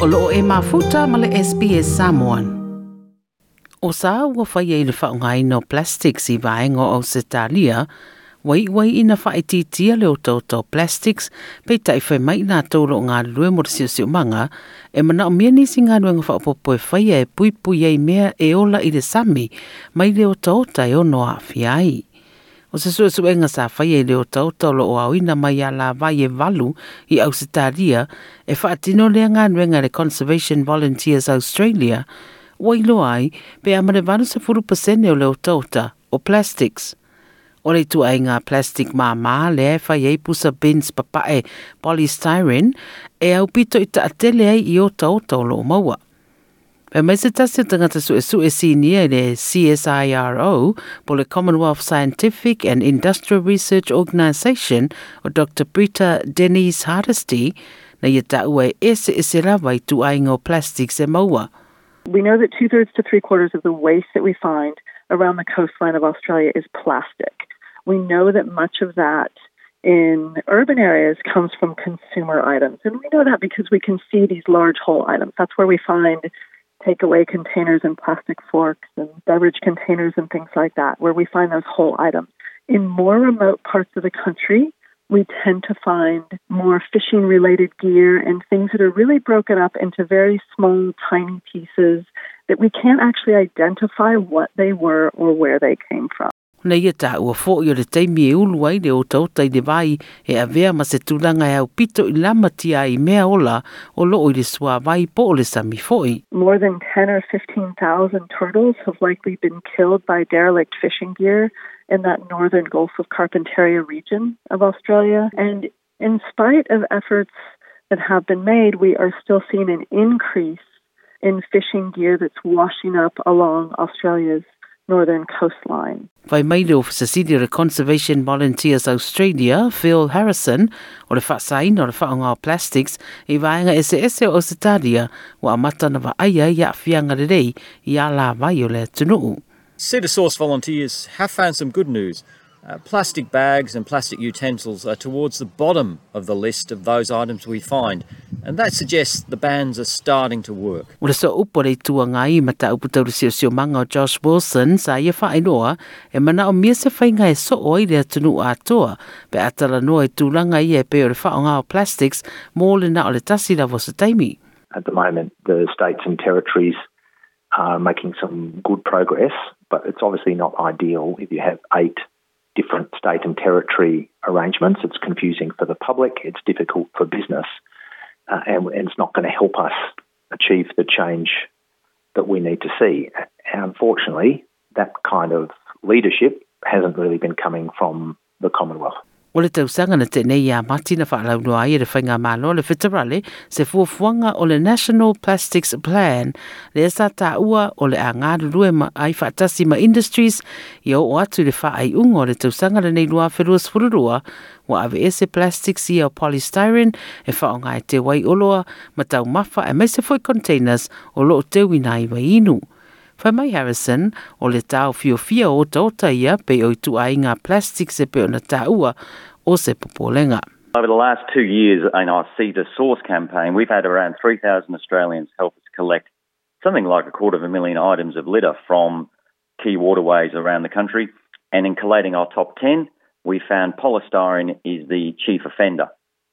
o loo e mafuta ma le SPS Samoan. O sa ua whai e le whaungai no plastics i vaenga o Setalia, wai wai ina whai titia le o toto plastics, pe tai whai mai nā tōro ngā lue mo siu siu manga, e mana o mia nisi ngā nuenga whaopopo e whai e pui pui ei mea e ola i le sami, mai le o tauta e ono a fiai. O se sue sue nga sa whai e leo tau tolo o au ina mai a la vai e valu i Ausitaria e whaatino lea ngā nuenga le Conservation Volunteers Australia o ilo ai pe amare vanu se furu pasene o leo tauta o plastics. O le tu ai ngā plastic mā mā le e whai e pusa bins papae polystyrene e au pito i ta atele ai i o tau tolo o maua. Pe mai se tasi tangata su e su e sinia le CSIRO po le Commonwealth Scientific and Industrial Research Organisation o Dr. Britta Denise Hardesty na ia taua e ese e se rawa i tu aingo plastics e maua. We know that two thirds to three quarters of the waste that we find around the coastline of Australia is plastic. We know that much of that in urban areas comes from consumer items. And we know that because we can see these large whole items. That's where we find takeaway containers and plastic forks and beverage containers and things like that, where we find those whole items. In more remote parts of the country, we tend to find more fishing related gear and things that are really broken up into very small, tiny pieces that we can't actually identify what they were or where they came from. Na ia i o le teimi e ulu ai le tautai de vai e a vea ma se tūlanga e au pito i lama tia i mea ola o lo i le po o le sami. More than 10 or 15,000 turtles have likely been killed by derelict fishing gear in that northern Gulf of Carpentaria region of Australia. And in spite of efforts that have been made, we are still seeing an increase in fishing gear that's washing up along Australia's northern coastline. Vai mai le ofisa Conservation Volunteers Australia, Phil Harrison, o le whaasaina o le whaonga o plastics, i vaenga ese ese o Sitadia, wa amata na wa aia i a whianga le rei i a la vai o le tunuu. See the Source volunteers have found some good news. Uh, plastic bags and plastic utensils are towards the bottom of the list of those items we find, and that suggests the bans are starting to work. O so upo le tua ngai ma ta upo tau sio sio manga o Josh Wilson sa ia wha inoa e mana o mia se whainga e so o i rea tunu atoa pe atala noa e tūlanga i e pe o le wha o ngā o plastics mō le na o le tasi la vosa taimi. At the moment, the states and territories are making some good progress, but it's obviously not ideal if you have eight different state and territory arrangements. It's confusing for the public, it's difficult for business, uh, and, and, it's not going to help us achieve the change that we need to see. And unfortunately, that kind of leadership hasn't really been coming from the Commonwealth. O le tausanga na tene ia mati na whaalau noa i re whainga malo le whitarale se fuafuanga o le National Plastics Plan le esa ta ua o le a ngārurue ma ai whaatasi ma industries i o atu le whaai ungo le tausanga le nei lua whirua sfururua wa ave se plastics i o polystyrene e whaonga e te wai oloa ma tau mafa e se fwy containers o lo o te wina i inu. Whai Harrison o le tau fio fia o tauta ia pe o tu ai ngā plastic se pe o na taua o se popolenga. Over the last two years in our See the Source campaign, we've had around 3,000 Australians help us collect something like a quarter of a million items of litter from key waterways around the country. And in collating our top 10, we found polystyrene is the chief offender.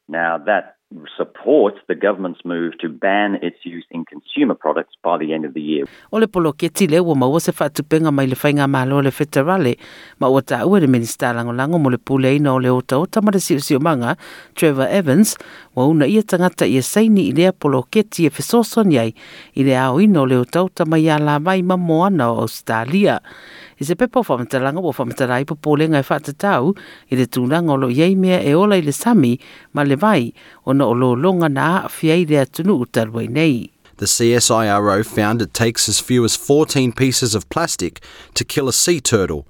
Now, that supports the government's move to ban its use in consumer products by the end of the year. O le polo ke tile ua maua se whaatupenga mai le whainga malo le whetarale, ma ua ta ua le minista lango lango mo le pule ina o le ota ota ma le sio manga, Trevor Evans, wa una ia tangata ia saini i lea polo ke tia fesoson iai, i le ao ina o le ota ota mai a la mai ma moana o Australia. I se e whaatatau i o lo iei mea e ola i le sami ma le vai o na o lo longa na whia i rea tunu utarwai nei. The CSIRO found it takes as few as 14 pieces of plastic to kill a sea turtle.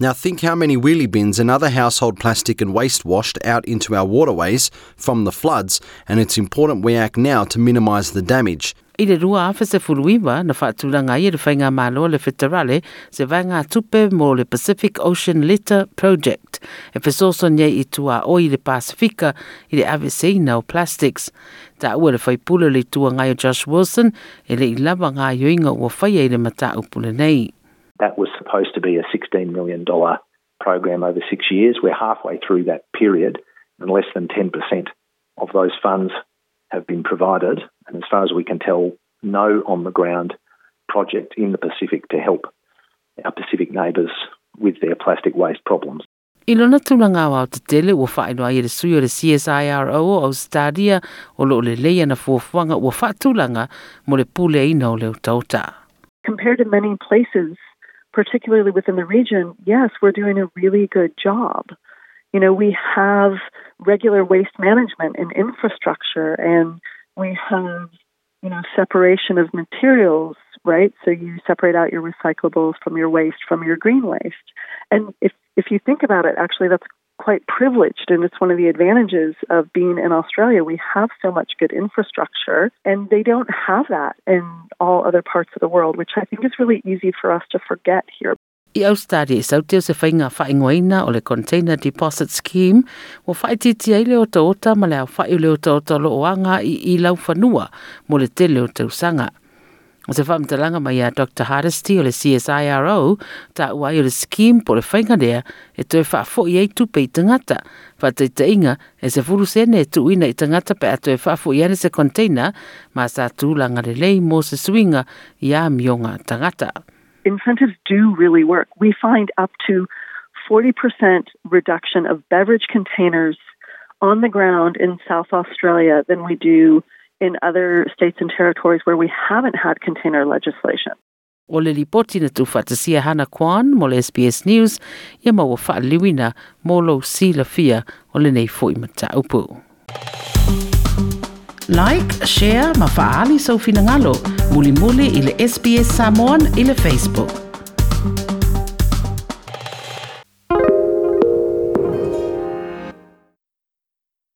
Now think how many wheelie bins and other household plastic and waste washed out into our waterways from the floods, and it's important we act now to minimise the damage. I le rua awha se furuiwa na whaatulanga i le whainga malo le Federale se vanga tupe mo le Pacific Ocean Litter Project e fesoso nye i tua o i le Pasifika i le ave o plastics. Ta ua le whaipula le tua ngai o Josh Wilson e le ilawa ngā yoinga ua whaia i le mata upule nei. That was supposed to be a $16 million program over six years. We're halfway through that period and less than 10% of those funds have been provided, and as far as we can tell, no on the ground project in the Pacific to help our Pacific neighbours with their plastic waste problems. I lona tūlanga o au te tele ua whainua i le sui o le CSIRO o Australia o lo le leia na fuafuanga ua whaatulanga mo le pule ina o leo tauta. Compared to many places, particularly within the region, yes, we're doing a really good job. You know, we have regular waste management and infrastructure, and we have, you know, separation of materials, right? So you separate out your recyclables from your waste from your green waste. And if if you think about it, actually, that's quite privileged, and it's one of the advantages of being in Australia. We have so much good infrastructure, and they don't have that in all other parts of the world, which I think is really easy for us to forget here. I Australia sau teo se whainga whaingoina o le Container Deposit Scheme o whaititi ai leo taota ma leo whai leo taota lo oanga i i lau whanua mo le te leo tausanga. O se whamtalanga mai a Dr. Hardesty o le CSIRO ta uai o le scheme po le whainga rea e toi whaafo i ei tupe i tangata. Wha te inga e se furu sene e tuina i tangata pe a toi whaafo i ane se container ma sa tūlanga le lei mo se suinga i a mionga tangata. Incentives do really work. We find up to 40% reduction of beverage containers on the ground in South Australia than we do in other states and territories where we haven't had container legislation. O le ripoti na tu whatasia hana kwan mo le SBS News, ia ma wa whaaliwina mo lo si la fia o le nei fo i mata upu. Like, share, ma faali sau finangalo, muli muli i le SBS Samoan i le Facebook.